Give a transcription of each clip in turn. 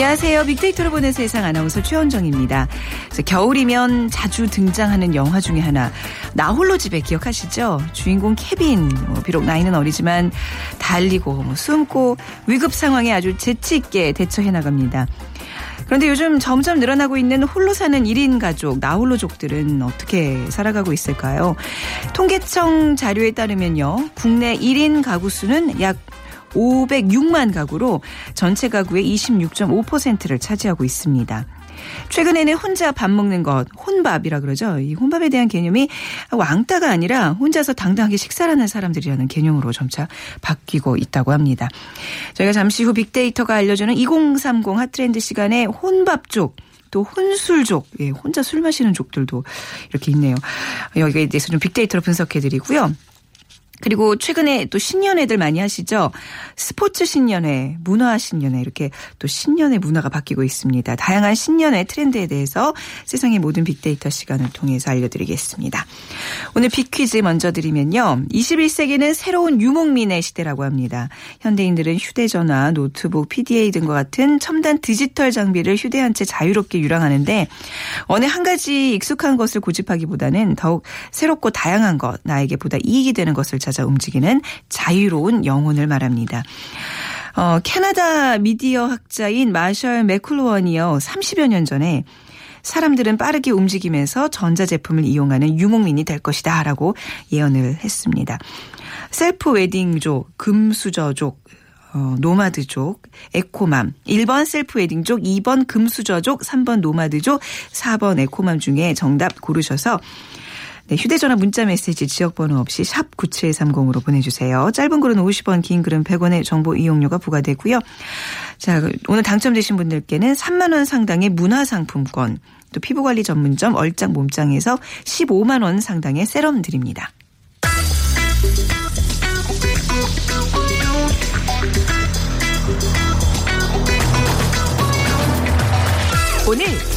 안녕하세요. 빅데이터로 보는 세상 아나운서 최원정입니다. 겨울이면 자주 등장하는 영화 중에 하나 나 홀로 집에 기억하시죠? 주인공 케빈 뭐 비록 나이는 어리지만 달리고 뭐 숨고 위급 상황에 아주 재치 있게 대처해 나갑니다. 그런데 요즘 점점 늘어나고 있는 홀로 사는 1인 가족, 나홀로족들은 어떻게 살아가고 있을까요? 통계청 자료에 따르면요. 국내 1인 가구 수는 약 506만 가구로 전체 가구의 26.5%를 차지하고 있습니다. 최근에는 혼자 밥 먹는 것, 혼밥이라 그러죠. 이 혼밥에 대한 개념이 왕따가 아니라 혼자서 당당하게 식사를 하는 사람들이라는 개념으로 점차 바뀌고 있다고 합니다. 저희가 잠시 후 빅데이터가 알려주는 2030 핫트렌드 시간에 혼밥족, 또 혼술족, 예, 혼자 술 마시는 족들도 이렇게 있네요. 여기에 대해서 좀 빅데이터로 분석해 드리고요. 그리고 최근에 또 신년회들 많이 하시죠. 스포츠 신년회, 문화 신년회 이렇게 또 신년회 문화가 바뀌고 있습니다. 다양한 신년회 트렌드에 대해서 세상의 모든 빅데이터 시간을 통해서 알려드리겠습니다. 오늘 빅퀴즈 먼저 드리면요. 21세기는 새로운 유목민의 시대라고 합니다. 현대인들은 휴대전화, 노트북, PDA 등과 같은 첨단 디지털 장비를 휴대한 채 자유롭게 유랑하는데 어느 한 가지 익숙한 것을 고집하기보다는 더욱 새롭고 다양한 것, 나에게 보다 이익이 되는 것을 찾아 움직이는 자유로운 영혼을 말합니다. 어, 캐나다 미디어 학자인 마셜 맥클루언이요. 30여 년 전에 사람들은 빠르게 움직이면서 전자제품을 이용하는 유목민이 될 것이다 라고 예언을 했습니다. 셀프 웨딩족, 금수저족, 어, 노마드족, 에코맘, 1번 셀프 웨딩족, 2번 금수저족, 3번 노마드족, 4번 에코맘 중에 정답 고르셔서 네, 휴대전화 문자 메시지 지역번호 없이 샵 9730으로 보내주세요. 짧은 글은 50원, 긴 글은 100원의 정보 이용료가 부과되고요. 자, 오늘 당첨되신 분들께는 3만 원 상당의 문화상품권, 또 피부관리 전문점 얼짱 몸짱에서 15만 원 상당의 세럼 드립니다.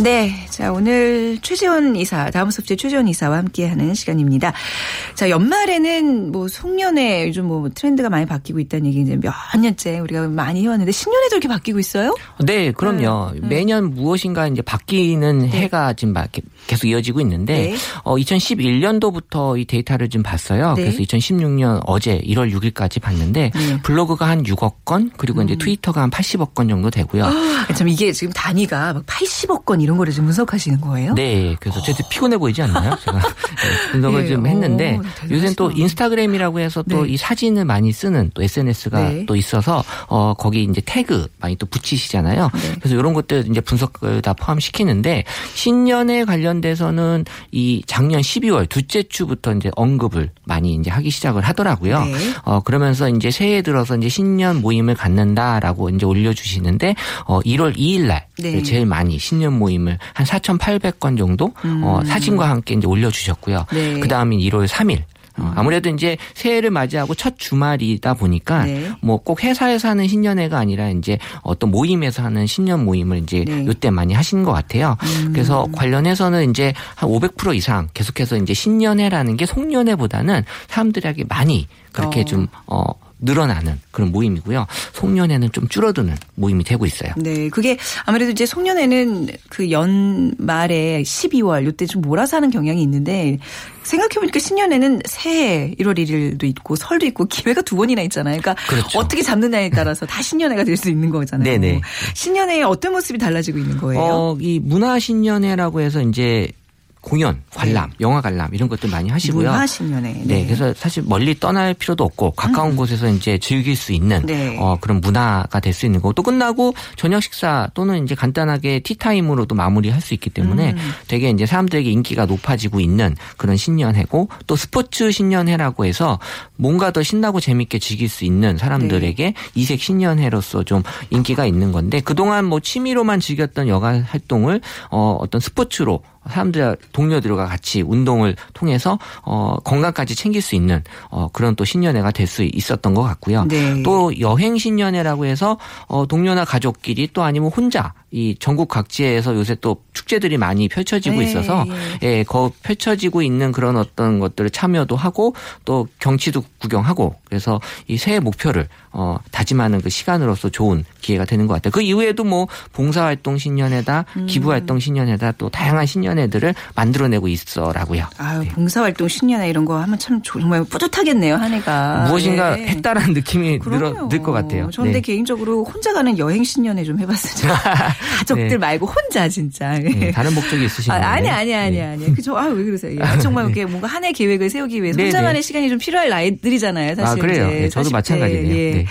네. 자, 오늘 최재원 이사, 다음 소프트 최재원 이사와 함께하는 시간입니다. 자, 연말에는 뭐 송년회 요즘 뭐 트렌드가 많이 바뀌고 있다는 얘기 이제 몇 년째 우리가 많이 해왔는데 신년회도 이렇게 바뀌고 있어요? 네, 그럼요. 네. 매년 무엇인가 이제 바뀌는 해가 지금 계속 이어지고 있는데 네. 어 2011년도부터 이 데이터를 좀 봤어요. 네. 그래서 2016년 어제 1월 6일까지 봤는데 네. 음. 블로그가 한 6억 건 그리고 이제 트위터가 한 80억 건 정도 되고요. 아, 참 이게 지금 단위가 막 80억 건이 런 거를 좀 분석하시는 거예요? 네, 그래서 저도 피곤해 보이지 않나요? 제가 네, 분석을 예, 좀 오, 했는데. 요새는 또 인스타그램이라고 해서 또 네. 이 사진을 많이 쓰는 또 SNS가 네. 또 있어서 어 거기 이제 태그 많이 또 붙이시잖아요. 네. 그래서 이런 것들 이제 분석을 다 포함시키는데 신년에 관련돼서는 이 작년 12월 둘째 주부터 이제 언급을 많이 이제 하기 시작을 하더라고요. 네. 어 그러면서 이제 새해 들어서 이제 신년 모임을 갖는다라고 이제 올려주시는데 어 1월 2일 날 네. 제일 많이 신년 모임 을 한 4,800건 정도 어 사진과 함께 이제 올려주셨고요. 음. 네. 그 다음인 1월 3일. 어, 아무래도 이제 새해를 맞이하고 첫 주말이다 보니까 네. 뭐꼭 회사에서 하는 신년회가 아니라 이제 어떤 모임에서 하는 신년 모임을 이제 네. 요때 많이 하신 것 같아요. 그래서 관련해서는 이제 한 500% 이상 계속해서 이제 신년회라는 게 송년회보다는 사람들에게 많이 그렇게 어. 좀 어, 늘어나는 그런 모임이고요. 송년회는 좀 줄어드는 모임이 되고 있어요. 네, 그게 아무래도 이제 송년회는 그 연말에 12월 요때 좀 몰아서 하는 경향이 있는데 생각해보니까 신년에는 새해 1월 1일도 있고 설도 있고 기회가 두 번이나 있잖아요. 그러니까 그렇죠. 어떻게 잡느냐에 따라서 다 신년회가 될 수 있는 거잖아요. 네네. 신년회에 어떤 모습이 달라지고 있는 거예요? 어, 이 문화 신년회라고 해서 이제 공연, 관람, 영화 관람 이런 것들 많이 하시고요. 문화 신년회. 네. 그래서 사실 멀리 떠날 필요도 없고 가까운 곳에서 이제 즐길 수 있는 음. 네. 어, 그런 문화가 될 수 있는 거고 또 끝나고 저녁 식사 또는 이제 간단하게 티타임으로도 마무리할 수 있기 때문에 음. 되게 이제 사람들에게 인기가 높아지고 있는 그런 신년회고 또 스포츠 신년회라고 해서 뭔가 더 신나고 재밌게 즐길 수 있는 사람들에게 네. 이색 신년회로서 좀 인기가 있는 건데 그동안 뭐 취미로만 즐겼던 여가 활동을 어, 어떤 스포츠로 사람들 동료들과 같이 운동을 통해서 어 건강까지 챙길 수 있는 어 그런 또 신년회가 될 수 있었던 것 같고요. 네. 또 여행 신년회라고 해서 어 동료나 가족끼리 또 아니면 혼자 이 전국 각지에서 요새 또 축제들이 많이 펼쳐지고 네, 있어서 예, 거 펼쳐지고 있는 그런 어떤 것들을 참여도 하고 또 경치도 구경하고 그래서 이 새해 목표를 어 다짐하는 그 시간으로서 좋은 기회가 되는 것 같아요. 그 이후에도 뭐 봉사활동 신년회다, 음. 기부활동 신년회다 또 다양한 신년회들을 만들어내고 있어라고요. 아유, 봉사활동 신년회 이런 거 하면 참 정말 뿌듯하겠네요, 한 해가. 무엇인가 네. 했다라는 느낌이. 늘어 것 같아요. 저는 네. 개인적으로 혼자 가는 여행 신년회 좀 해봤어요. 가족들 네. 말고 혼자 진짜. 음, 다른 목적이 있으신 아, 거예요? 아 니 아니 아니 네. 아니. 그저 아 왜 그러세요? 예. 정말 이렇게 뭔가 한 해 계획을 세우기 위해서 네, 혼자만의 네. 시간이 좀 필요할 나이들이잖아요. 사실 아, 그래요? 네, 저도 40대. 마찬가지네요. 예. 네.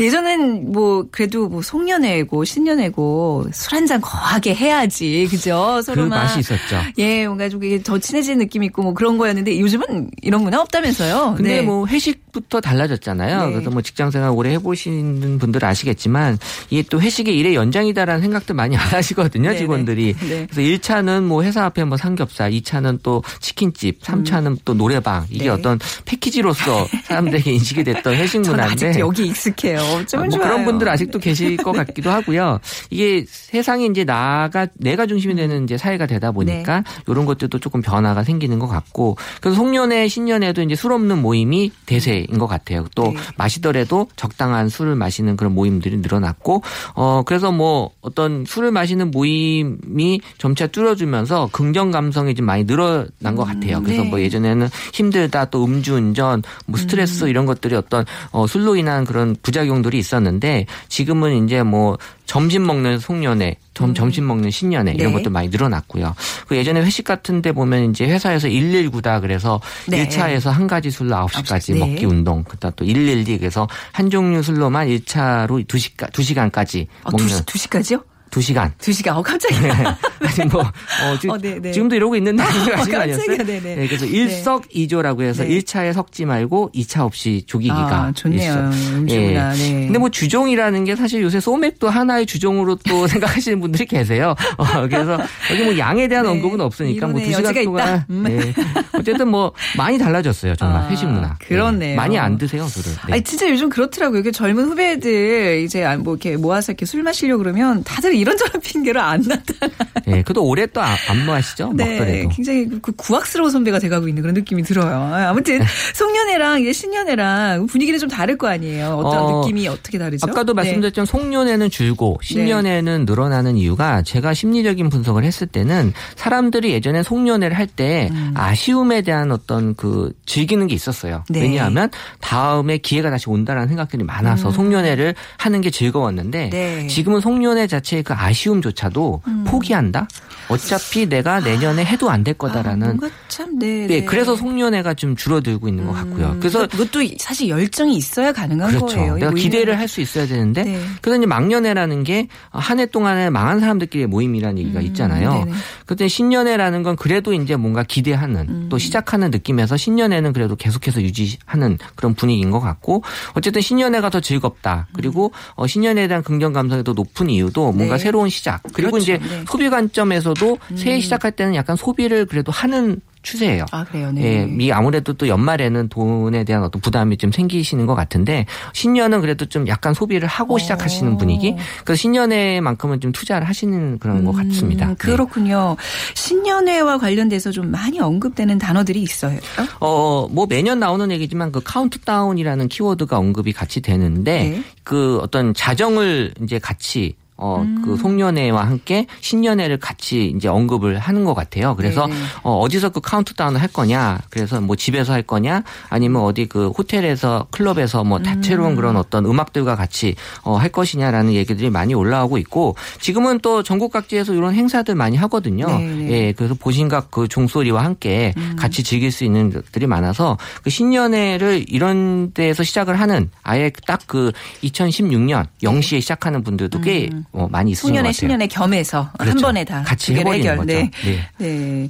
예전엔 뭐 그래도 뭐 송년회고 신년회고 술 한 잔 거하게 해야지 그죠? 그 서로 막 맛이 있었죠. 예, 뭔가 좀 이게 더 친해지는 느낌 있고 뭐 그런 거였는데 요즘은 이런 문화 없다면서요? 근데 네. 뭐 회식부터 달라졌잖아요. 네. 그래서 뭐 직장 생활 오래 해보시는 분들 아시겠지만 이게 또 회식의 일의 연장이다라는 생각 도 많이 안 하시거든요, 네네. 직원들이. 네. 그래서 1차는 뭐 회사 앞에 뭐 삼겹살, 2차는 또 치킨집, 3차는 또 노래방. 이게 네. 어떤 패키지로서 사람들에게 인식이 됐던 회식 문화인데. 아직도 여기 익숙해요. 좀뭐 좋아요. 그런 분들 아직도 계실 것 같기도 하고요. 이게 세상이 이제 나가 내가 중심이 되는 이제 사회가 되다 보니까 네. 이런 것들도 조금 변화가 생기는 것 같고 그래서 송년회 신년회도 이제 술 없는 모임이 대세인 것 같아요. 또 네. 마시더라도 적당한 술을 마시는 그런 모임들이 늘어났고 어 그래서 뭐 어떤 술을 마시는 모임이 점차 줄어들면서 긍정 감성이 좀 많이 늘어난 것 같아요. 그래서 네. 뭐 예전에는 힘들다 또 음주운전 뭐 스트레스 이런 것들이 어떤 어 술로 인한 그런 부작용들이 있었는데 지금은 이제 뭐 점심 먹는 송년회, 점, 점심 먹는 신년회 이런 네. 것도 많이 늘어났고요. 그 예전에 회식 같은 데 보면 이제 회사에서 119다 그래서 네. 1차에서 한 가지 술로 9시까지 네. 먹기 운동. 그다음 또 112 그래서 한 종류 술로만 1차로 2시까, 2시간까지 아, 먹는 2시, 2시까지요? 2시간. 2시간. 어, 깜짝이야. 아니 뭐 어, 지, 어, 네, 네. 금도 이러고 있는데 거 깜짝이야. 아니었어요? 네, 네. 그래서 일석이조라고 해서 네. 1차에 섞지 말고 2차 없이 조기기가 아, 좋네요. 있어. 음주구나. 네. 근데 뭐 주종이라는 게 사실 요새 소맥도 하나의 주종으로 또 생각하시는 분들이 계세요. 어, 그래서 여기 뭐 양에 대한 네. 언급은 없으니까 뭐 두 시간 동안. 음. 네. 어쨌든 뭐 많이 달라졌어요. 정말 아, 회식 문화. 그렇네요. 네. 많이 안 드세요, 술을. 네. 아니 진짜 요즘 그렇더라고요. 이게 젊은 후배들 이제 뭐 이렇게 모아서 이렇게 술 마시려 고 그러면 다들 이런저런 핑계로 안 나타나. 네, 그래도 올해 또안 마시죠? 네, 먹더라도. 굉장히 그 구악스러운 선배가 돼가고 있는 그런 느낌이 들어요. 아무튼 송년회랑 이제 신년회랑 분위기는 좀 다를 거 아니에요. 어떤 어, 느낌이 어떻게 다르죠? 아까도 네. 말씀드렸지만 송년회는 줄고 신년회는 늘어나는 이유가 제가 심리적인 분석을 했을 때는 사람들이 예전에 송년회를 할때 아쉬움에 대한 어떤 그 즐기는 게 있었어요. 음. 네. 왜냐하면 다음에 기회가 다시 온다라는 생각들이 많아서 송년회를 하는 게 즐거웠는데 음. 네. 지금은 송년회 자체의 그 아쉬움조차도 포기한다. 어차피 내가 내년에 해도 안될 음. 아, 거다라는 뭔가 참 네. 네, 그래서 송년회가 좀 줄어들고 있는 것 같고요. 그래서 그것도 사실 열정이 있어야 가능한 그렇죠. 거예요. 내가 이 기대를. 할 수 있어야 되는데 네. 그래서 이제 망년회라는 게 한 해 동안에 망한 사람들끼리의 모임이라는 얘기가 있잖아요. 음. 그때 신년회라는 건 그래도 이제 뭔가 기대하는 음. 또 시작하는 느낌에서 신년회는 그래도 계속해서 유지하는 그런 분위기인 것 같고 어쨌든 신년회가 더 즐겁다. 그리고 어, 신년회에 대한 긍정 감성이 더 높은 이유도 뭔가 네. 새로운 시작. 그리고 그렇죠. 이제 네. 소비 관점에서도 새해 시작할 때는 약간 소비를 그래도 하는 추세예요. 아 그래요. 네. 예, 이 아무래도 또 연말에는 돈에 대한 어떤 부담이 좀 생기시는 것 같은데 신년은 그래도 좀 약간 소비를 하고 시작하시는 분위기. 그래서 신년에만큼은 좀 투자를 하시는 그런 것 같습니다. 음, 네. 그렇군요. 신년회와 관련돼서 좀 많이 언급되는 단어들이 있어요. 어, 뭐 매년 나오는 얘기지만 그 카운트다운이라는 키워드가 언급이 같이 되는데 네. 그 어떤 자정을 이제 같이 어, 음. 그 송년회와 함께 신년회를 같이 이제 언급을 하는 것 같아요. 그래서 네네. 어, 어디서 그 카운트다운을 할 거냐, 그래서 뭐 집에서 할 거냐, 아니면 어디 그 호텔에서 클럽에서 뭐 다채로운 그런 어떤 음악들과 같이 어, 할 것이냐라는 얘기들이 많이 올라오고 있고 지금은 또 전국 각지에서 이런 행사들 많이 하거든요. 네네. 예, 그래서 보신각 그 종소리와 함께 같이 즐길 수 있는 것들이 많아서 그 신년회를 이런 데에서 시작을 하는 아예 딱 그 2016년 0시에 시작하는 분들도 꽤 어, 많이 있으신 것 같아요. 신년회 겸해서 한 그렇죠. 번에 다 같이 해버리는 해결. 거죠. 네. 네. 네.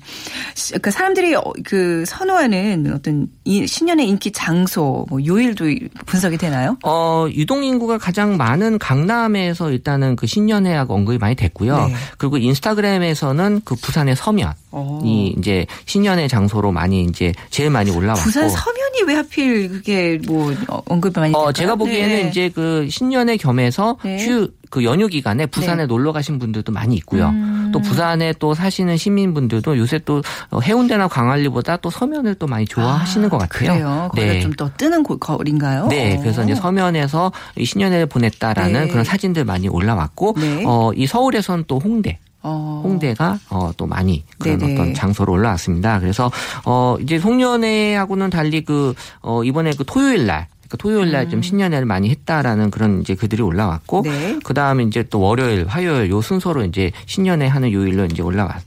시- 그러니까 사람들이 어, 그 선호하는 어떤 이 신년의 인기 장소, 뭐 요일도 분석이 되나요? 어, 유동 인구가 가장 많은 강남에서 일단은 그 신년회하고 언급이 많이 됐고요. 네. 그리고 인스타그램에서는 그 부산의 서면이 어. 이제 신년회 장소로 많이 이제 제일 많이 올라왔고. 부산 서면이 왜 하필 그게 뭐 어, 언급이 많이 될까요? 어, 제가 보기에는 네. 이제 그 신년회 겸해서 네. 휴, 그 연휴 기간에 부산에 네. 놀러 가신 분들도 많이 있고요. 음. 또 부산에 또 사시는 시민분들도 요새 또 어, 해운대나 광안리보다 또 서면을 또 많이 좋아하시는 것 같아요. 그래요. 네. 좀더 뜨는 고- 거리인가요? 네, 어. 그래서 이제 서면에서 이 신년회를 보냈다라는 네. 그런 사진들 많이 올라왔고, 네. 어, 이 서울에서는 또 홍대. 어. 홍대가 어, 또 많이 그런 네네. 어떤 장소로 올라왔습니다. 그래서 어 이제 송년회하고는 달리 그 어, 이번에 그 토요일 날. 그 토요일 날좀 신년회를 많이 했다라는 그런 이제 그들이 올라왔고 음. 네. 그 다음에 이제 또 월요일, 화요일 요 순서로 이제 신년회 하는 요일로 이제 올라왔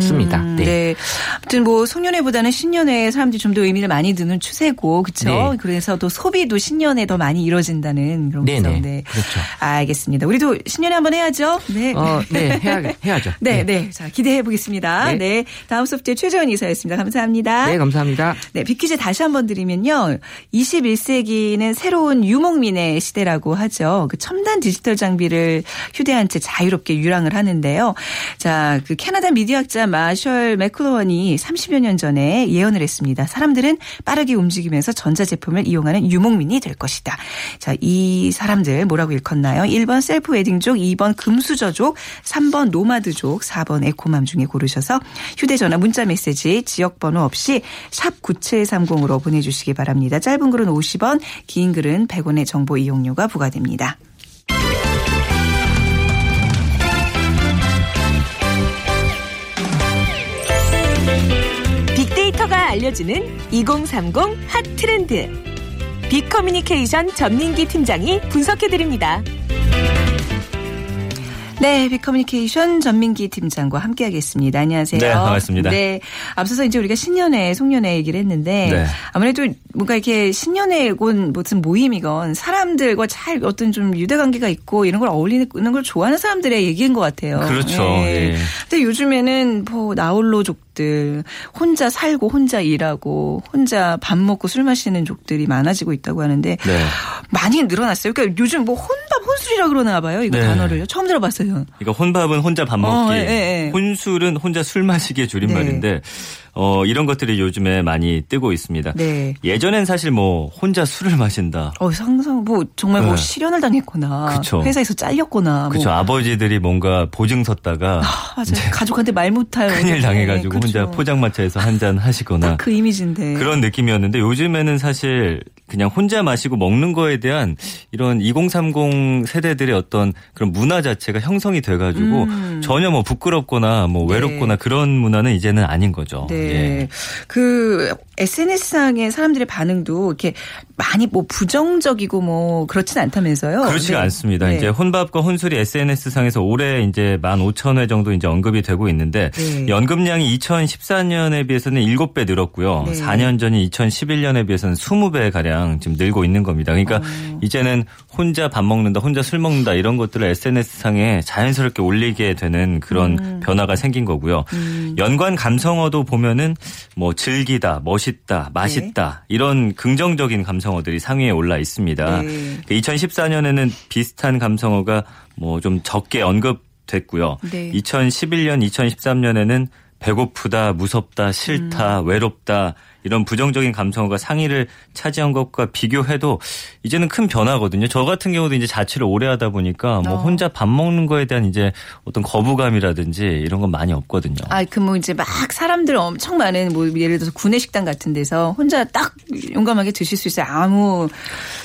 습니다. 음, 네. 네. 아무튼 뭐 송년회보다는 신년회에 사람들이 좀 더 의미를 많이 두는 추세고, 그렇죠? 네. 그래서 또 소비도 신년에 더 많이 이루어진다는 그런 네네. 구성. 네. 그렇죠. 알겠습니다. 우리도 신년회 한번 해야죠. 네. 어, 네, 해야, 해야죠. 네, 네. 자, 기대해 보겠습니다. 네. 네. 다음 소프트의 최재원 이사였습니다. 감사합니다. 네, 감사합니다. 네, 비퀴즈 다시 한번 드리면요. 21세기는 새로운 유목민의 시대라고 하죠. 그 첨단 디지털 장비를 휴대한 채 자유롭게 유랑을 하는데요. 자, 그 캐나다 미디어 학자 마셜 맥클루언이 30여 년 전에 예언을 했습니다. 사람들은 빠르게 움직이면서 전자제품을 이용하는 유목민이 될 것이다. 자, 이 사람들 뭐라고 일컫나요? 1번 셀프 웨딩족, 2번 금수저족, 3번 노마드족, 4번 에코맘 중에 고르셔서 휴대전화 문자 메시지 지역번호 없이 샵 9730으로 보내주시기 바랍니다. 짧은 글은 50원, 긴 글은 100원의 정보 이용료가 부과됩니다. 알려주는 2030 핫 트렌드. 빅커뮤니케이션 전민기 팀장이 분석해드립니다. 네, 빅커뮤니케이션 전민기 팀장과 함께하겠습니다. 안녕하세요. 네, 반갑습니다. 네, 앞서서 이제 우리가 신년회, 송년회 얘기를 했는데 네. 아무래도 뭔가 이렇게 신년회건 무슨 모임이건 사람들과 잘 어떤 좀 유대 관계가 있고 이런 걸 어울리는 걸 좋아하는 사람들의 얘기인 것 같아요. 그렇죠. 예. 근데 요즘에는 뭐 나홀로족 들 혼자 살고 혼자 일하고 혼자 밥 먹고 술 마시는 족들이 많아지고 있다고 하는데 네. 많이 늘어났어요. 그러니까 요즘 뭐 혼밥 혼술이라 그러나 봐요. 이거 네. 단어를 처음 들어봤어요. 그러니까 혼밥은 혼자 밥 먹기, 어, 예, 예. 혼술은 혼자 술 마시기의 줄임말인데 어, 이런 것들이 요즘에 많이 뜨고 있습니다. 네. 예전엔 사실 뭐 혼자 술을 마신다. 어, 상상 뭐 정말 뭐 네. 실현을 당했거나 그쵸. 회사에서 잘렸거나 그렇죠. 뭐 아버지들이 뭔가 보증 섰다가 맞아요. 가족한테 말 못할 큰일 당해 가지고 혼자 포장마차에서 한 잔 하시거나 그 이미지인데. 그런 느낌이었는데 요즘에는 사실 그냥 혼자 마시고 먹는 거에 대한 이런 2030 세대들의 어떤 그런 문화 자체가 형성이 돼가지고 음. 전혀 뭐 부끄럽거나 뭐 네. 외롭거나 그런 문화는 이제는 아닌 거죠. 네. 예. 그 SNS상의 사람들의 반응도 이렇게 많이 뭐 부정적이고 뭐 그렇진 않다면서요. 그렇지가 네. 않습니다. 네. 이제 혼밥과 혼술이 SNS 상에서 올해 이제 15,000회 정도 이제 언급이 되고 있는데 네. 연금량이 2014년에 비해서는 7배 늘었고요. 네. 4년 전인 2011년에 비해서는 20배 가량 지금 늘고 있는 겁니다. 그러니까 어. 이제는 혼자 밥 먹는다, 혼자 술 먹는다 이런 것들을 SNS 상에 자연스럽게 올리게 되는 그런 음. 변화가 생긴 거고요. 연관 감성어도 보면은 뭐 즐기다, 멋있다, 맛있다 이런 긍정적인 감성어들이 상위에 올라 있습니다. 네. 2014년에는 비슷한 감성어가 뭐 좀 적게 언급 됐고요. 네. 2011년, 2013년에는 배고프다, 무섭다, 싫다, 음. 외롭다 이런 부정적인 감성어가 상위를 차지한 것과 비교해도 이제는 큰 변화거든요. 저 같은 경우도 이제 자취를 오래 하다 보니까 뭐 어. 혼자 밥 먹는 거에 대한 이제 어떤 거부감이라든지 이런 건 많이 없거든요. 아, 그 뭐 이제 막 사람들 엄청 많은 뭐 예를 들어서 구내 식당 같은 데서 혼자 딱 용감하게 드실 수 있어요. 아무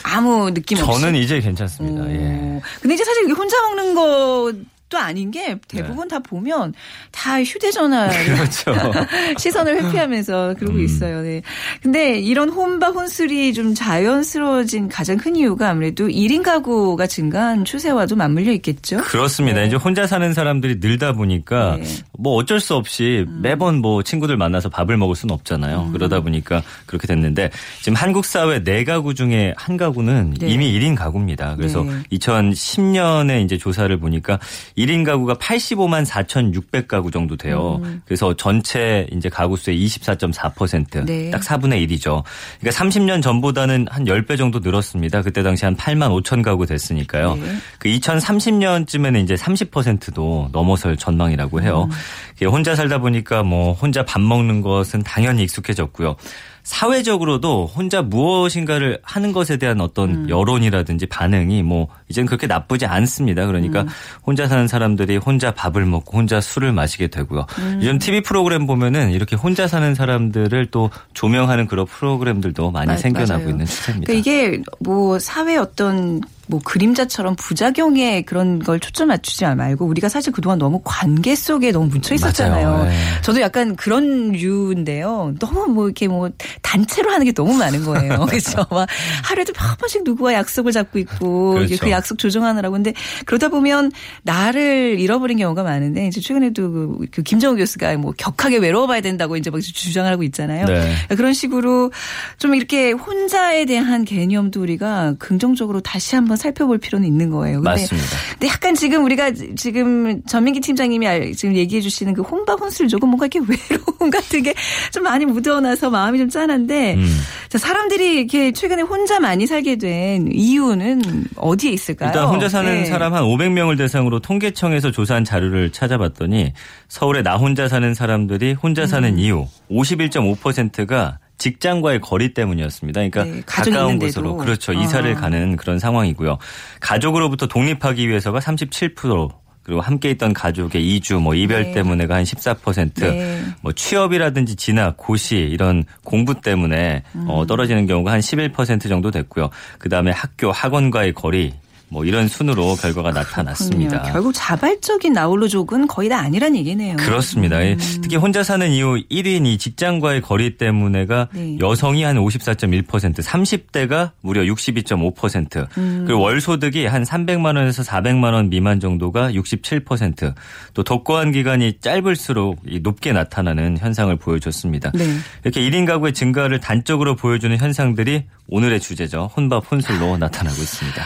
아무 느낌 없이. 저는 이제 괜찮습니다. 예. 오. 근데 이제 사실 혼자 먹는 것 도 아닌 게 대부분 다 보면 다 휴대전화 네. 그렇죠. 시선을 회피하면서 그러고 음. 있어요. 네. 근데 이런 혼바 혼술이 좀 자연스러워진 가장 큰 이유가 아무래도 1인 가구가 증가한 추세와도 맞물려 있겠죠. 그렇습니다. 이제 혼자 사는 사람들이 늘다 보니까 네. 뭐 어쩔 수 없이 매번 뭐 친구들 만나서 밥을 먹을 수는 없잖아요. 음. 그러다 보니까 그렇게 됐는데 지금 한국 사회 네 가구 중에 한 가구는 네. 이미 1인 가구입니다. 그래서 네. 2010년에 이제 조사를 보니까 1인 가구가 85만 4,600가구 정도 돼요. 음. 그래서 전체 이제 가구 수의 24.4%. 네. 딱 4분의 1이죠. 그러니까 30년 전보다는 한 10배 정도 늘었습니다. 그때 당시 한 8만 5천 가구 됐으니까요. 네. 그 2030년쯤에는 이제 30%도 넘어설 전망이라고 해요. 음. 혼자 살다 보니까 뭐 혼자 밥 먹는 것은 당연히 익숙해졌고요. 사회적으로도 혼자 무엇인가를 하는 것에 대한 어떤 음. 여론이라든지 반응이 뭐 이제는 그렇게 나쁘지 않습니다. 음. 그러니까 혼자 사는 사람들이 혼자 밥을 먹고 혼자 술을 마시게 되고요. 음. 요즘 TV 프로그램 보면은 이렇게 혼자 사는 사람들을 또 조명하는 그런 프로그램들도 많이 맞- 생겨나고 맞아요. 있는 추세입니다. 그러니까 이게 뭐 사회 어떤 뭐 그림자처럼 부작용에 그런 걸 초점 맞추지 말고 우리가 사실 그동안 너무 관계 속에 너무 묻혀 있었잖아요. 네. 저도 약간 그런 류인데요. 너무 뭐 이렇게 뭐 단체로 하는 게 너무 많은 거예요. 그렇죠. 막 하루에도 몇 번씩 누구와 약속을 잡고 있고 그렇죠. 그 약속 조정하느라고 근데 그러다 보면 나를 잃어버린 경우가 많은데 이제 최근에도 그, 그 김정우 교수가 뭐 격하게 외로워봐야 된다고 이제 막 주장하고 있잖아요. 네. 그러니까 그런 식으로 좀 이렇게 혼자에 대한 개념도 우리가 긍정적으로 다시 한번 살펴볼 필요는 있는 거예요. 근데, 맞습니다. 근데 약간 지금 우리가 지금 전민기 팀장님이 알- 지금 얘기해 주시는 그 혼밥 혼술 조금 뭔가 이렇게 외로움 같은 게 좀 많이 묻어나서 마음이 좀 짠한데 음. 자, 사람들이 이렇게 최근에 혼자 많이 살게 된 이유는 어디에 있을까요? 일단 혼자 사는 네. 사람 한 500명을 대상으로 통계청에서 조사한 자료를 찾아봤더니 서울에 나 혼자 사는 사람들이 혼자 음. 사는 이유 51.5%가 직장과의 거리 때문이었습니다. 그러니까 네, 가까운. 곳으로 그렇죠. 아. 이사를 가는 그런 상황이고요. 가족으로부터 독립하기 위해서가 37% 그리고 함께 있던 가족의 이주, 뭐 이별 네. 때문에가 한 14%, 네. 뭐 취업이라든지 진학, 고시 이런 공부 때문에 음. 어, 떨어지는 경우가 한 11% 정도 됐고요. 그 다음에 학교, 학원과의 거리, 뭐 이런 순으로 결과가 나타났습니다. 그렇군요. 결국 자발적인 나홀로족은 거의 다 아니란 얘기네요. 그렇습니다. 음. 특히 혼자 사는 이유 1인 이 직장과의 거리 때문에가 네. 여성이 한 54.1%, 30대가 무려 62.5%, 음. 그리고 월 소득이 한 300만 원에서 400만 원 미만 정도가 67%, 또 독거한 기간이 짧을수록 이 높게 나타나는 현상을 보여줬습니다. 네. 이렇게 1인 가구의 증가를 단적으로 보여주는 현상들이 오늘의 주제죠. 혼밥 혼술로 나타나고 있습니다.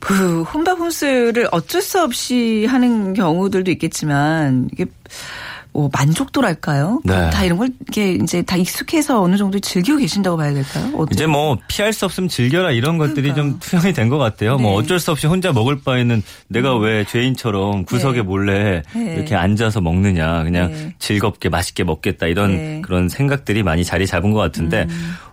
그 혼밥 혼술을 어쩔 수 없이 하는 경우들도 있겠지만 이게 뭐 만족도랄까요? 네. 다 이런 걸 이게 이제 다 익숙해서 어느 정도 즐기고 계신다고 봐야 될까요? 어때- 이제 뭐 피할 수 없으면 즐겨라 이런 것들이 좀 투영이 된 것 같아요. 뭐 네. 어쩔 수 없이 혼자 먹을 바에는 내가 왜 죄인처럼 구석에 네. 몰래 네. 이렇게 앉아서 먹느냐 그냥 네. 즐겁게 맛있게 먹겠다 이런 네. 음. 그런 생각들이 많이 자리 잡은 것 같은데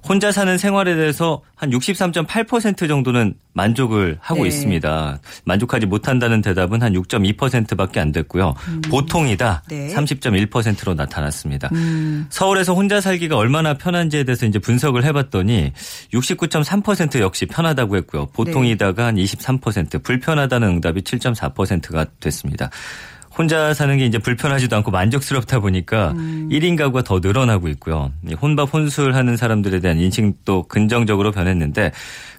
혼자 사는 생활에 대해서 한 63.8% 정도는 만족을 하고 네. 있습니다. 만족하지 못한다는 대답은 한 6.2%밖에 안 됐고요. 보통이다 음. 네. 30.1%로 나타났습니다. 음. 서울에서 혼자 살기가 얼마나 편한지에 대해서 이제 분석을 해봤더니 69.3% 역시 편하다고 했고요. 보통이다가 한 23%, 불편하다는 응답이 7.4%가 됐습니다. 혼자 사는 게 이제 불편하지도 않고 만족스럽다 보니까 음. 1인 가구가 더 늘어나고 있고요. 이 혼밥 혼술 하는 사람들에 대한 인식도 긍정적으로 변했는데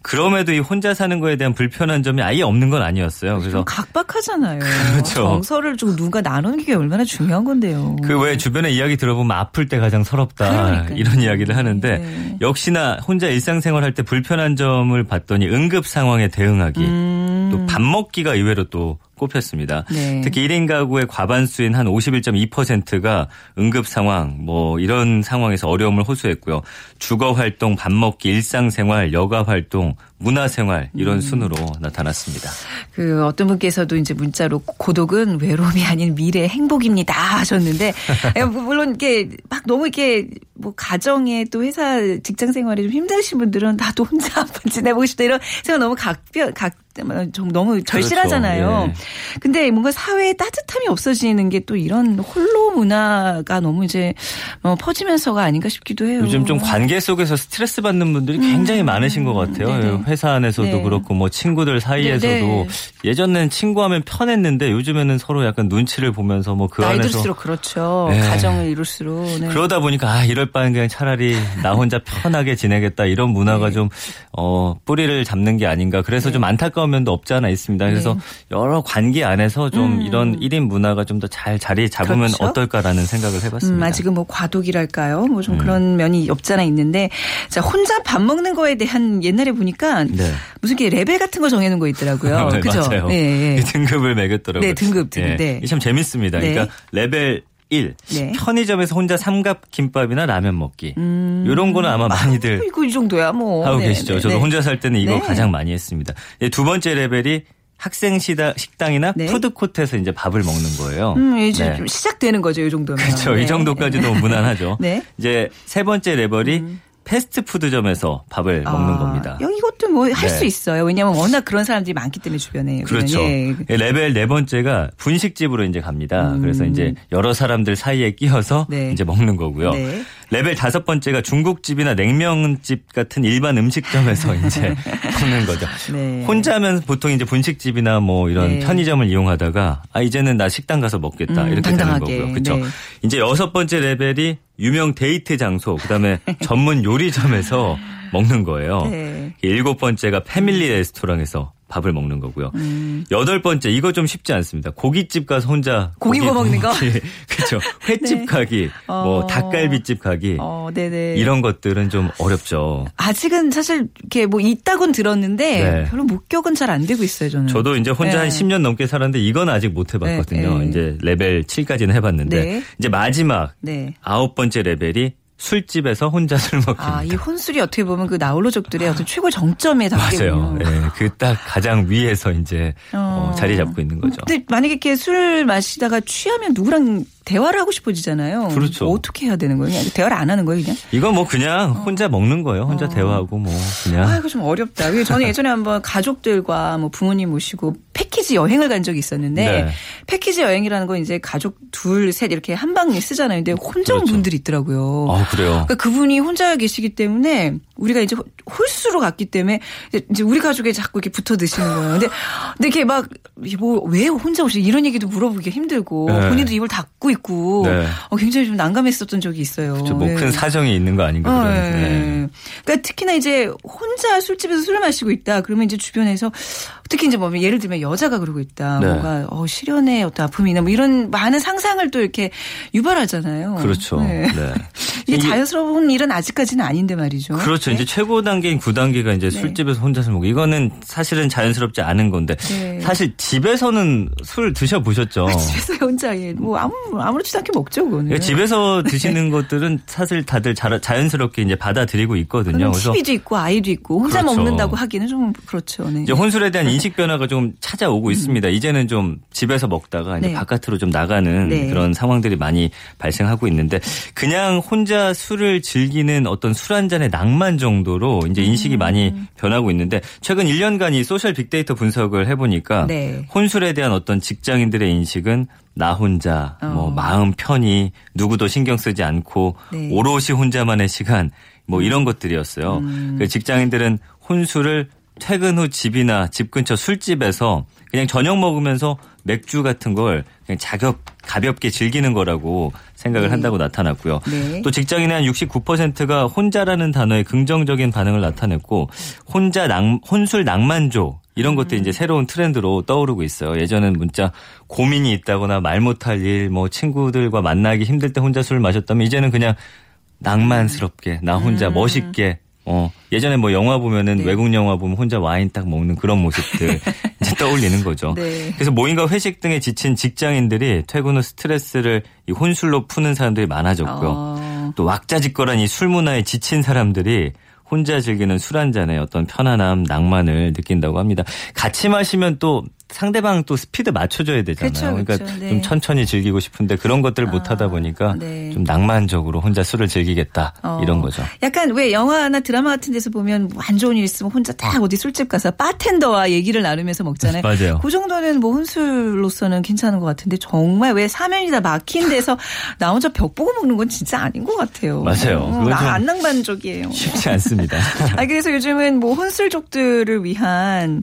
그럼에도 이 혼자 사는 거에 대한 불편한 점이 아예 없는 건 아니었어요. 좀 그래서 각박하잖아요. 그렇죠. 정서를 좀 누가 나누는 게 얼마나 중요한 건데요. 그 왜 주변에 이야기 들어보면 아플 때 가장 서럽다 그러니까요. 이런 이야기를 하는데 네. 역시나 혼자 일상생활 할때 불편한 점을 봤더니 응급 상황에 대응하기 음. 또밥 먹기가 의외로 또 꼽혔습니다. 네. 특히 1인 가구의 과반수인 한 51.2%가 응급 상황 뭐 이런 상황에서 어려움을 호소했고요. 주거 활동, 밥 먹기, 일상생활, 여가 활동, 문화생활 이런 순으로 나타났습니다. 그 어떤 분께서도 이제 문자로 고독은 외로움이 아닌 미래의 행복입니다 하셨는데 예, 물론 이게 막 너무 이렇게 뭐 가정에 또 회사 직장 생활이 좀 힘드신 분들은 나도 혼자 한번 지내보고 싶다 이런 생각 너무 각별 각좀 너무 절실하잖아요. 그렇죠. 예. 근데 뭔가 사회에 따뜻함이 없어지는 게 또 이런 홀로 문화가 너무 이제 뭐 퍼지면서가 아닌가 싶기도 해요. 요즘 좀 관계 속에서 스트레스 받는 분들이 굉장히 많으신 것 같아요. 음. 네네. 회사 안에서도 네. 그렇고 뭐 친구들 사이에서도 네네. 예전엔 친구하면 편했는데 요즘에는 서로 약간 눈치를 보면서 뭐그 나이 안에서 들수록 그렇죠. 네. 가정을 이룰수록. 네. 그러다 보니까 아 이럴 바엔 그냥 차라리 나 혼자 편하게 지내겠다 이런 문화가 네. 좀 어, 뿌리를 잡는 게 아닌가 그래서 좀 안타까운 면도 없지 않아 있습니다. 그래서 네. 여러 관계 안에서 좀 이런 1인 문화가 좀 더 잘 자리 잡으면 음. 그렇죠. 어떨까라는 생각을 음, 해봤습니다. 아직은 뭐 과도기랄까요? 뭐좀 그런 면이 없잖아 있는데 자 혼자 밥 먹는 거에 대한 옛날에 보니까 네. 무슨 게 레벨 같은 거 정해놓은 거 있더라고요. 네, 그죠? 맞아요. 네, 네. 등급을 매겼더라고요. 네, 등급, 등급. 예. 네. 이게 참 재밌습니다. 네. 그러니까 레벨 1 네. 편의점에서 혼자 삼각 김밥이나 라면 먹기 이런 거는 아마 많이들 어, 이거 이 정도야 뭐. 하고 네, 계시죠. 네, 저도 네. 혼자 살 때는 이거 네. 가장 많이 했습니다. 예, 두 번째 레벨이 학생 시다, 식당이나 네. 푸드코트에서 이제 밥을 먹는 거예요. 음, 이제 네. 좀 시작되는 거죠, 이 정도면. 그렇죠. 네. 이 정도까지도 무난하죠. 네. 음. 이제 세 번째 레벨이 패스트푸드점에서 밥을 먹는 아, 겁니다. 야, 이것도 뭐 할수 네. 있어요. 왜냐하면 워낙 그런 사람들이 많기 때문에 주변에. 그렇죠. 예. 예, 레벨 네 번째가 분식집으로 이제 갑니다. 그래서 이제 여러 사람들 사이에 끼어서 음. 네. 이제 먹는 거고요. 네. 레벨 다섯 번째가 중국집이나 냉면집 같은 일반 음식점에서 이제 먹는 거죠. 네. 혼자면 보통 이제 분식집이나 뭐 이런 네. 편의점을 이용하다가 아 이제는 나 식당 가서 먹겠다 음, 이렇게 당당하게. 되는 거고요. 그렇죠. 네. 이제 여섯 번째 레벨이 유명 데이트 장소, 그다음에 전문 요리점에서 먹는 거예요. 네. 일곱 번째가 패밀리 레스토랑에서 밥을 먹는 거고요. 음. 여덟 번째 이거 좀 쉽지 않습니다. 고깃집 가서 혼자 고기 구워 먹는 거? 그렇죠. 횟집 네. 가기, 뭐 어. 닭갈비집 가기 어, 네네. 이런 것들은 좀 어렵죠. 아직은 사실 이렇게 뭐 있다곤 들었는데 네. 별로 목격은 잘 안 되고 있어요, 저는. 저도 이제 혼자 네. 한 10년 넘게 살았는데 이건 아직 못 해봤거든요. 네, 네. 이제 레벨 7까지는 해봤는데 네. 이제 마지막 네. 아홉 번째 레벨이 술집에서 혼자 술 먹기입니다. 아, 이 혼술이 어떻게 보면 그 나홀로족들의 어떤 최고 정점에 맞아요. 담기군요. 예, 그딱 가장 위에서 이제 어, 어. 자리 잡고 있는 거죠. 근데 만약에 이렇게 술 마시다가 취하면 누구랑 대화를 하고 싶어지잖아요. 그렇죠. 어떻게 해야 되는 거예요? 그냥 대화를 안 하는 거예요, 그냥? 이거 뭐 그냥 혼자 먹는 거예요. 혼자 대화하고 뭐 그냥 아, 이거 좀 어렵다. 왜 저는 예전에 한번 가족들과 뭐 부모님 모시고 패키지 여행을 간 적이 있었는데 네. 패키지 여행이라는 건 이제 가족 둘, 셋 이렇게 한 방에 쓰잖아요. 근데 혼자 온 그렇죠. 분들이 있더라고요. 아 그래요. 그러니까 그분이 혼자 계시기 때문에 우리가 이제 홀수로 갔기 때문에 이제 우리 가족에 자꾸 이렇게 붙어 드시는 거예요. 근데, 근데 이렇게 막 뭐 왜 혼자 오시 이런 얘기도 물어보기 힘들고 네. 본인도 입을 닫고 있고 네. 어, 굉장히 좀 난감했었던 적이 있어요. 뭐큰 네. 사정이 있는 거 아닌가 어, 그런. 예. 네. 그러니까 특히나 이제 혼자 술집에서 술을 마시고 있다. 그러면 이제 주변에서 특히 이제 뭐 예를 들면 여자가 그러고 있다. 네. 뭔가 어, 실연의 어떤 아픔이나 뭐 이런 많은 상상을 또 이렇게 유발하잖아요. 그렇죠. 네. 네. 이게 이게- 자연스러운 일은 아직까지는 아닌데 말이죠. 그렇죠. 네. 이제 최고 단계인 9단계가 이제 술집에서 혼자 술 먹고 이거는 사실은 자연스럽지 않은 건데 네. 사실 집에서는 술 드셔 보셨죠. 집에서 혼자 예, 뭐 아무 아무렇지도 않게 먹죠, 그거는. 그러니까 집에서 드시는 것들은 사실 다들 자, 자연스럽게 이제 받아들이고 있거든요. 그래서 TV도 있고 아이도 있고 혼자 그렇죠. 먹는다고 하기는 좀 그렇죠. 네. 이제 혼술에 대한 인식 변화가 좀 찾아오고 있습니다. 이제는 좀 집에서 먹다가 이제 음. 네. 바깥으로 좀 나가는 네. 그런 상황들이 많이 발생하고 있는데 그냥 혼자 술을 즐기는 어떤 술 한 잔의 낭만 정도로 이제 음. 인식이 많이 변하고 있는데 최근 1년간 이 소셜 빅데이터 분석을 해보니까 네. 혼술에 대한 어떤 직장인들의 인식은 나 혼자 뭐 어. 마음 편히 누구도 신경 쓰지 않고 네. 오롯이 혼자만의 시간 뭐 이런 것들이었어요. 음. 그 직장인들은 혼술을 퇴근 후 집이나 집 근처 술집에서 그냥 저녁 먹으면서 맥주 같은 걸 그냥 자격 가볍게 즐기는 거라고 생각을 한다고 나타났고요. 네. 또 직장인의 한 69%가 혼자라는 단어에 긍정적인 반응을 나타냈고 혼자 낭, 혼술 낭만조 이런 음. 것들이 이제 새로운 트렌드로 떠오르고 있어요. 예전엔 문자 고민이 있다거나 말 못할 일, 뭐 친구들과 만나기 힘들 때 혼자 술을 마셨다면 이제는 그냥 낭만스럽게 나 혼자 멋있게 어, 예전에 뭐 영화 보면은 네. 외국 영화 보면 혼자 와인 딱 먹는 그런 모습들 이제 떠올리는 거죠. 네. 그래서 모임과 회식 등에 지친 직장인들이 퇴근 후 스트레스를 이 혼술로 푸는 사람들이 많아졌고요. 어. 또 왁자지껄한 이 술 문화에 지친 사람들이 혼자 즐기는 술 한 잔에 어떤 편안함, 낭만을 느낀다고 합니다. 같이 마시면 또 상대방 또 스피드 맞춰줘야 되잖아요. 그쵸, 러니까 그쵸. 네. 좀 천천히 즐기고 싶은데 그런 것들을 못 하다 보니까 네. 좀 낭만적으로 혼자 술을 즐기겠다 어. 이런 거죠. 약간 왜 영화나 드라마 같은 데서 보면 뭐안 좋은 일 있으면 혼자 딱 어디 술집 가서 바텐더와 얘기를 나누면서 먹잖아요. 맞아요. 그 정도는 뭐 혼술로서는 괜찮은 것 같은데 정말 왜 사면이 다 막힌 데서 나 혼자 벽 보고 먹는 건 진짜 아닌 것 같아요. 맞아요. 어, 그건 좀- 나- 안 낭만적이에요. 쉽지 않습니다. 아 그래서 요즘은 뭐 혼술족들을 위한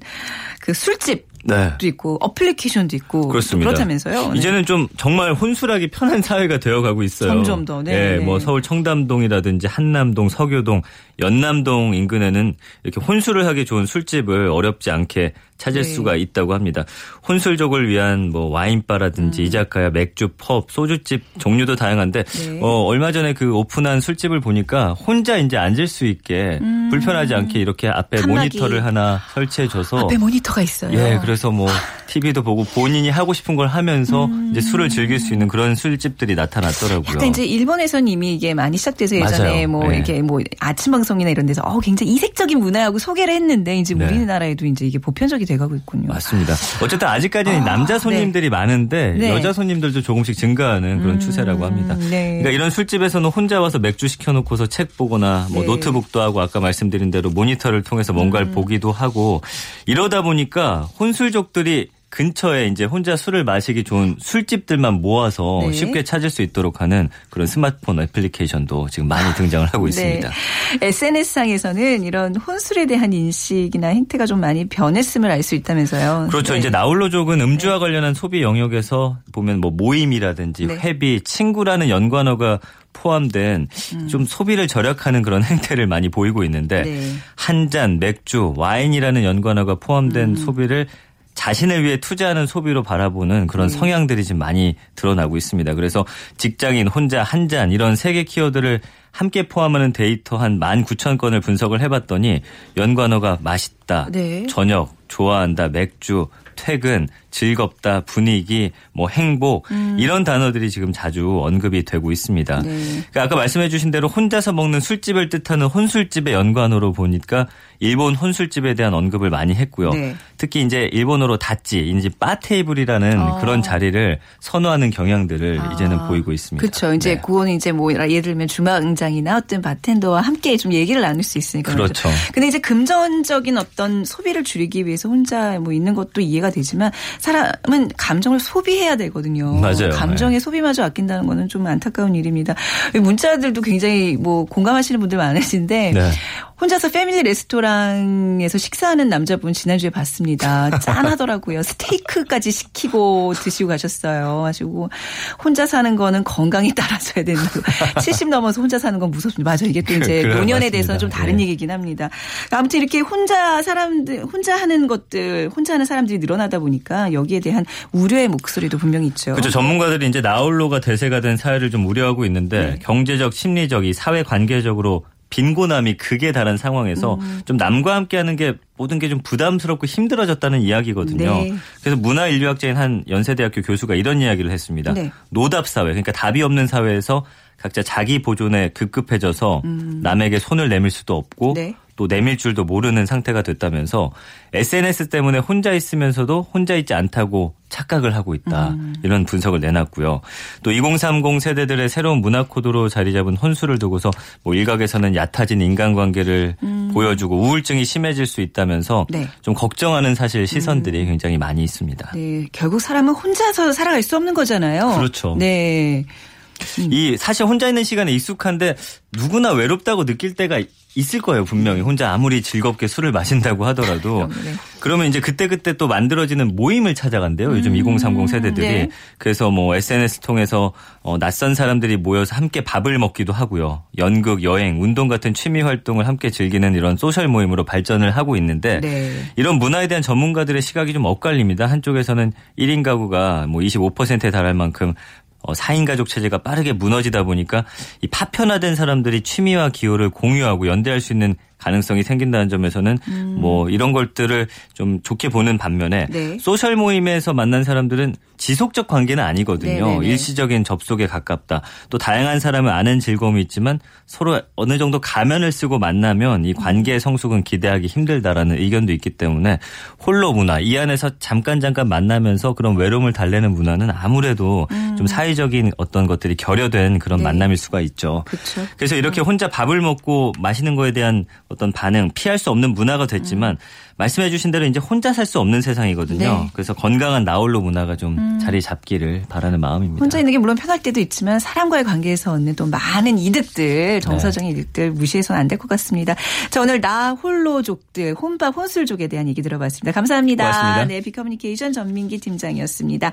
그 술집도 네. 있고 어플리케이션도 있고 그렇습니다. 그렇다면서요. 네. 이제는 좀 정말 혼술하기 편한 사회가 되어가고 있어요. 점점 더, 네. 예, 뭐 서울 청담동이라든지 한남동, 서교동, 연남동 인근에는 이렇게 혼술을 하기 좋은 술집을 어렵지 않게 찾을 네. 수가 있다고 합니다. 혼술족을 위한 뭐 와인바라든지 이자카야, 맥주, 펍, 소주집 종류도 다양한데 음. 네. 어, 얼마 전에 그 오픈한 술집을 보니까 혼자 이제 앉을 수 있게 불편하지 않게 이렇게 앞에 칸막이. 모니터를 하나 설치해 줘서 앞에 모니터가 있어요. 예, 그래서 뭐 TV도 보고 본인이 하고 싶은 걸 하면서 이제 술을 즐길 수 있는 그런 술집들이 나타났더라고요. 음. 약간 이제 일본에서는 이미 이게 많이 시작돼서 예전에 맞아요. 뭐 네. 이렇게 뭐 아침 방송이나 이런 데서 어 굉장히 이색적인 문화하고 소개를 했는데 이제 네. 우리나라에도 이제 이게 보편적 이 돼가고 있군요. 맞습니다. 어쨌든 아직까지는 남자 손님들이 많은데 네. 여자 손님들도 조금씩 증가하는 그런 음, 추세라고 합니다. 네. 그러니까 이런 술집에서는 혼자 와서 맥주 시켜놓고서 책 보거나 뭐 네. 노트북도 하고 아까 말씀드린 대로 모니터를 통해서 뭔가를 음. 보기도 하고 이러다 보니까 혼술족들이 근처에 이제 혼자 술을 마시기 좋은 술집들만 모아서 네. 쉽게 찾을 수 있도록 하는 그런 스마트폰 애플리케이션도 지금 많이 등장을 하고 있습니다. 네. SNS상에서는 이런 혼술에 대한 인식이나 행태가 좀 많이 변했음을 알 수 있다면서요. 그렇죠. 네. 이제 나홀로족은 음주와 관련한 소비 영역에서 보면 뭐 모임이라든지 네. 회비, 친구라는 연관어가 포함된 좀 소비를 절약하는 그런 행태를 많이 보이고 있는데 음. 네. 한 잔, 맥주, 와인이라는 연관어가 포함된 음. 소비를 자신을 위해 투자하는 소비로 바라보는 그런 네. 성향들이 지금 많이 드러나고 있습니다. 그래서 직장인 혼자 한 잔 이런 세 개 키워드를 함께 포함하는 데이터 한 19,000건을 분석을 해봤더니 연관어가 맛있다, 네. 저녁, 좋아한다, 맥주, 퇴근, 즐겁다, 분위기, 뭐 행복 이런 단어들이 지금 자주 언급이 되고 있습니다. 음. 네. 그러니까 아까 말씀해 주신 대로 혼자서 먹는 술집을 뜻하는 혼술집의 연관어로 보니까 일본 혼술집에 대한 언급을 많이 했고요. 네. 특히 이제 일본어로 다찌, 이제 바 테이블이라는 어. 그런 자리를 선호하는 경향들을 아. 이제는 보이고 있습니다. 그렇죠. 이제 네. 그거는 이제 뭐 예를 들면 주방장이나 어떤 바텐더와 함께 좀 얘기를 나눌 수 있으니까. 그렇죠. 근데 이제 금전적인 어떤 소비를 줄이기 위해서 혼자 뭐 있는 것도 이해가 되지만 사람은 감정을 소비해야 되거든요. 맞아요. 감정의 소비마저 아낀다는 거는 좀 안타까운 일입니다. 문자들도 굉장히 뭐 공감하시는 분들 많으신데 네. 혼자서 패밀리 레스토랑에서 식사하는 남자분 지난주에 봤습니다. 짠하더라고요. 스테이크까지 시키고 드시고 가셨어요. 하시고 혼자 사는 거는 건강에 따라서야 된다고. 70 넘어서 혼자 사는 건 무섭습니다. 맞아요. 이게 또 이제 그래, 노년에. 대해서 좀 다른 네. 얘기긴 합니다. 아무튼 이렇게 혼자 사람들 혼자 하는 것들 혼자 하는 사람들이 늘어나다 보니까 여기에 대한 우려의 목소리도 분명히 있죠. 그렇죠. 전문가들이 이제 나홀로가 대세가 된 사회를 좀 우려하고 있는데 네. 경제적, 심리적, 이 사회 관계적으로 빈곤함이 극에 달한 상황에서 음. 좀 남과 함께하는 게 모든 게 좀 부담스럽고 힘들어졌다는 이야기거든요. 네. 그래서 문화인류학자인 한 연세대학교 교수가 이런 이야기를 했습니다. 네. 노답 사회, 그러니까 답이 없는 사회에서 각자 자기 보존에 급급해져서 남에게 손을 내밀 수도 없고 음. 네. 또 내밀 줄도 모르는 상태가 됐다면서 SNS 때문에 혼자 있으면서도 혼자 있지 않다고 착각을 하고 있다. 음. 이런 분석을 내놨고요. 또 2030 세대들의 새로운 문화 코드로 자리 잡은 혼수를 두고서 뭐 일각에서는 얕아진 인간관계를 보여주고 우울증이 심해질 수 있다면서 음. 네. 좀 걱정하는 사실 시선들이 굉장히 많이 있습니다. 네, 결국 사람은 혼자서 살아갈 수 없는 거잖아요. 그렇죠. 네. 이 사실 혼자 있는 시간에 익숙한데 누구나 외롭다고 느낄 때가 있을 거예요 분명히 혼자 아무리 즐겁게 술을 마신다고 하더라도 네. 그러면 이제 그때 그때 또 만들어지는 모임을 찾아간대요 요즘 2030 세대들이 네. 그래서 뭐 SNS 통해서 어, 낯선 사람들이 모여서 함께 밥을 먹기도 하고요 연극 여행 운동 같은 취미 활동을 함께 즐기는 이런 소셜 모임으로 발전을 하고 있는데 네. 이런 문화에 대한 전문가들의 시각이 좀 엇갈립니다. 한쪽에서는 1인 가구가 뭐 25%에 달할 만큼 어, 4인 가족 체제가 빠르게 무너지다 보니까 이 파편화된 사람들이 취미와 기호를 공유하고 연대할 수 있는 가능성이 생긴다는 점에서는 뭐 이런 것들을 좀 좋게 보는 반면에 네. 소셜 모임에서 만난 사람들은 지속적 관계는 아니거든요. 네네네. 일시적인 접속에 가깝다. 또 다양한 사람을 아는 즐거움이 있지만 서로 어느 정도 가면을 쓰고 만나면 이 관계의 성숙은 기대하기 힘들다라는 의견도 있기 때문에 홀로 문화 이 안에서 잠깐 잠깐 만나면서 그런 외로움을 달래는 문화는 아무래도 좀 사회적인 어떤 것들이 결여된 그런 네. 만남일 수가 있죠. 그쵸. 그래서 이렇게 혼자 밥을 먹고 마시는 거에 대한 어떤 반응 피할 수 없는 문화가 됐지만 말씀해 주신 대로 이제 혼자 살 수 없는 세상이거든요. 네. 그래서 건강한 나홀로 문화가 좀 자리 잡기를 바라는 마음입니다. 혼자 있는 게 물론 편할 때도 있지만 사람과의 관계에서 얻는 또 많은 이득들, 정서적인 이득들 무시해서는 안 될 것 같습니다. 자, 오늘 나 홀로족들, 혼밥, 혼술족에 대한 얘기 들어봤습니다. 감사합니다. 고맙습니다. 네, 비커뮤니케이션 전민기 팀장이었습니다.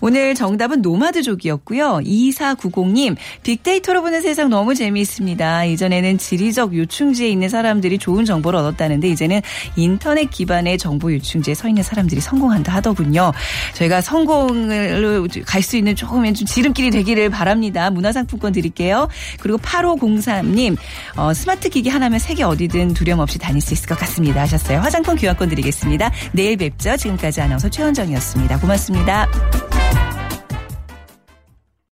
오늘 정답은 노마드족이었고요. 2490님, 빅데이터로 보는 세상 너무 재미있습니다. 이전에는 지리적 요충지에 있는 사람 들이 좋은 정보를 얻었다는데 이제는 인터넷 기반의 정보 요충지에 서 있는 사람들이 성공한다 하더군요. 저희가 성공을 갈 수 있는 조금은 좀 지름길이 되기를 바랍니다. 문화상품권 드릴게요. 그리고 8503님, 어, 스마트 기기 하나면 세계 어디든 두려움 없이 다닐 수 있을 것 같습니다. 하셨어요. 화장품 교환권 드리겠습니다. 내일 뵙죠. 지금까지 아나운서 최원정이었습니다. 고맙습니다.